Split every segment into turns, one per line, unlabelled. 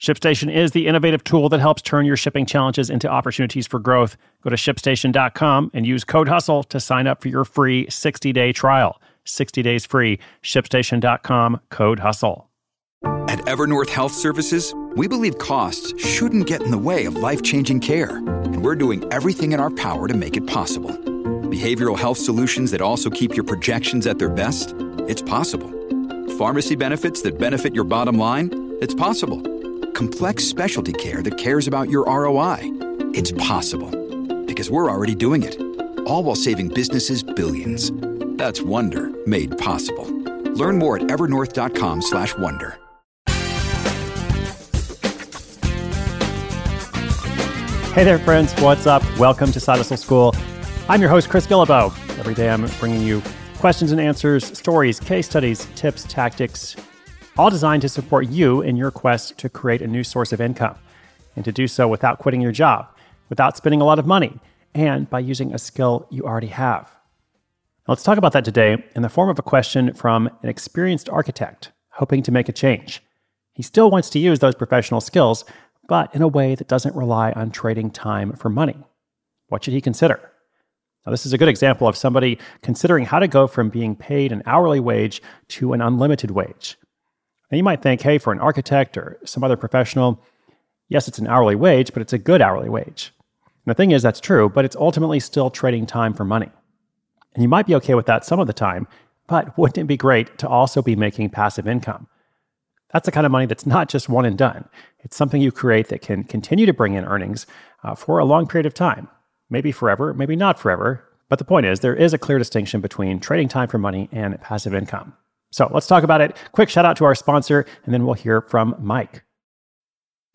ShipStation is the innovative tool that helps turn your shipping challenges into opportunities for growth. Go to shipstation.com and use code HUSTLE to sign up for your free 60 day trial. 60 days free. ShipStation.com, code HUSTLE.
At Evernorth Health Services, we believe costs shouldn't get in the way of life changing care, and we're doing everything in our power to make it possible. Behavioral health solutions that also keep your projections at their best? It's possible. Pharmacy benefits that benefit your bottom line? It's possible complex specialty care that cares about your ROI. It's possible because we're already doing it. All while saving businesses billions. That's Wonder made possible. Learn more at evernorth.com/wonder.
Hey there, friends. What's up? Welcome to Side Hustle School. I'm your host, Chris Guillebeau. Every day I'm bringing you questions and answers, stories, case studies, tips, tactics, all designed to support you in your quest to create a new source of income and to do so without quitting your job, without spending a lot of money, and by using a skill you already have. Now, let's talk about that today in the form of a question from an experienced architect hoping to make a change. He still wants to use those professional skills, but in a way that doesn't rely on trading time for money. What should he consider? Now, this is a good example of somebody considering how to go from being paid an hourly wage to an unlimited wage. Now, you might think, hey, for an architect or some other professional, yes, it's an hourly wage, but it's a good hourly wage. And the thing is, that's true, but it's ultimately still trading time for money. And you might be okay with that some of the time, but wouldn't it be great to also be making passive income? That's the kind of money that's not just one and done. It's something you create that can continue to bring in earnings uh, for a long period of time. Maybe forever, maybe not forever. But the point is, there is a clear distinction between trading time for money and passive income. So let's talk about it. Quick shout out to our sponsor, and then we'll hear from Mike.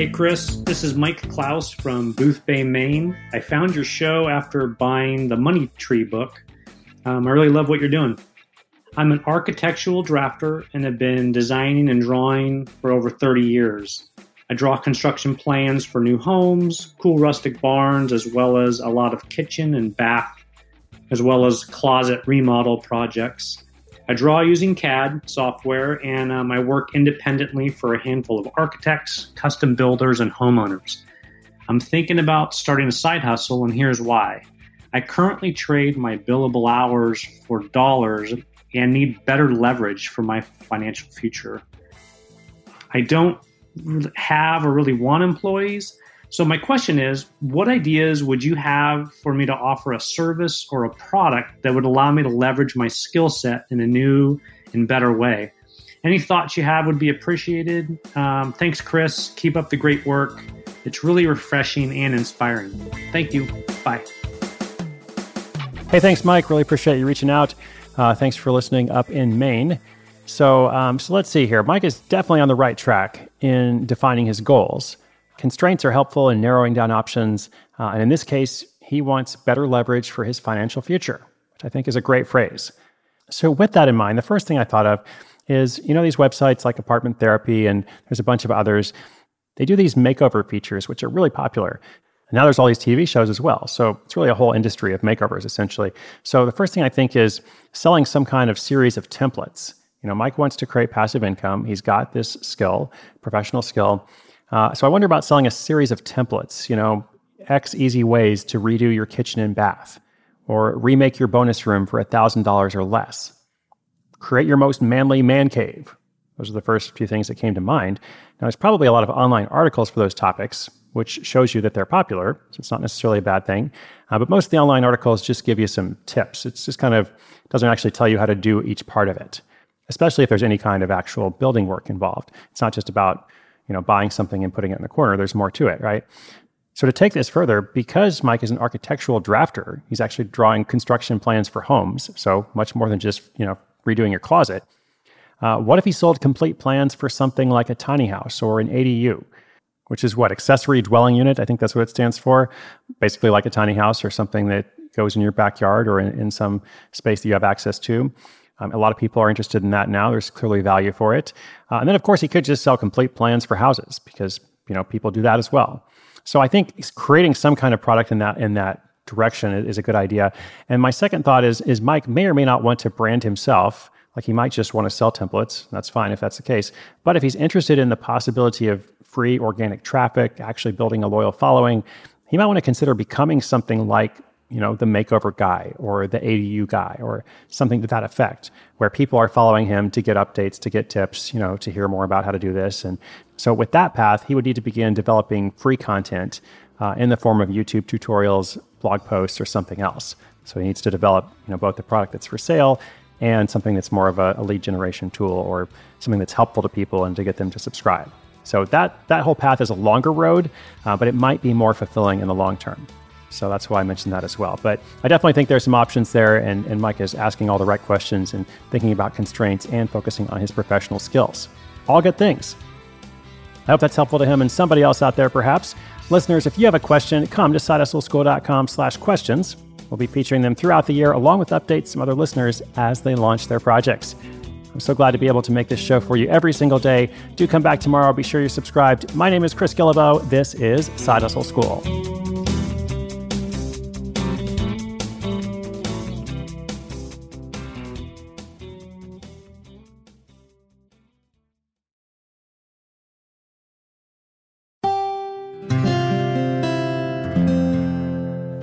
Hey, Chris, this is Mike Klaus from Boothbay, Maine. I found your show after buying the Money Tree book. Um, I really love what you're doing. I'm an architectural drafter and have been designing and drawing for over 30 years. I draw construction plans for new homes, cool rustic barns, as well as a lot of kitchen and bath, as well as closet remodel projects. I draw using CAD software, and um, I work independently for a handful of architects, custom builders, and homeowners. I'm thinking about starting a side hustle, and here's why. I currently trade my billable hours for dollars and need better leverage for my financial future. I don't have or really want employees, so, my question is what ideas would you have for me to offer a service or a product that would allow me to leverage my skill set in a new and better way? Any thoughts you have would be appreciated. Um, thanks, Chris. Keep up the great work. It's really refreshing and inspiring. Thank you. Bye.
Hey, thanks, Mike. Really appreciate you reaching out. Uh, thanks for listening up in Maine. So, um, so let's see here. Mike is definitely on the right track in defining his goals. Constraints are helpful in narrowing down options. Uh, and in this case, he wants better leverage for his financial future, which I think is a great phrase. So, with that in mind, the first thing I thought of is you know, these websites like Apartment Therapy, and there's a bunch of others, they do these makeover features, which are really popular. And now there's all these TV shows as well. So it's really a whole industry of makeovers, essentially. So the first thing I think is selling some kind of series of templates. You know, Mike wants to create passive income. He's got this skill, professional skill. Uh, so I wonder about selling a series of templates, you know, X easy ways to redo your kitchen and bath, or remake your bonus room for $1,000 or less. Create your most manly man cave. Those are the first few things that came to mind. Now, there's probably a lot of online articles for those topics, which shows you that they're popular. So it's not necessarily a bad thing. Uh, but most of the online articles just give you some tips. It's just kind of doesn't actually tell you how to do each part of it, especially if there's any kind of actual building work involved. It's not just about you know buying something and putting it in the corner. There's more to it, right? So to take this further, because Mike is an architectural drafter, he's actually drawing construction plans for homes. So much more than just you know redoing your closet. Uh, what if he sold complete plans for something like a tiny house or an ADU, which is what accessory dwelling unit? I think that's what it stands for. Basically, like a tiny house or something that goes in your backyard or in, in some space that you have access to. Um, a lot of people are interested in that now. There's clearly value for it. Uh, and then, of course, he could just sell complete plans for houses because you know people do that as well. So I think creating some kind of product in that in that direction is a good idea. And my second thought is is Mike may or may not want to brand himself. Like he might just want to sell templates. That's fine if that's the case. But if he's interested in the possibility of free organic traffic, actually building a loyal following, he might want to consider becoming something like you know the makeover guy or the ADU guy or something to that effect, where people are following him to get updates, to get tips, you know, to hear more about how to do this. And so with that path, he would need to begin developing free content uh, in the form of YouTube tutorials, blog posts, or something else. So he needs to develop, you know, both the product that's for sale and something that's more of a, a lead generation tool or something that's helpful to people and to get them to subscribe. So that that whole path is a longer road, uh, but it might be more fulfilling in the long term. So that's why I mentioned that as well. But I definitely think there's some options there, and, and Mike is asking all the right questions and thinking about constraints and focusing on his professional skills. All good things. I hope that's helpful to him and somebody else out there, perhaps. Listeners, if you have a question, come to sidehustleschool.com slash questions. We'll be featuring them throughout the year, along with updates from other listeners as they launch their projects. I'm so glad to be able to make this show for you every single day. Do come back tomorrow. Be sure you're subscribed. My name is Chris Guillebeau. This is Side Hustle School.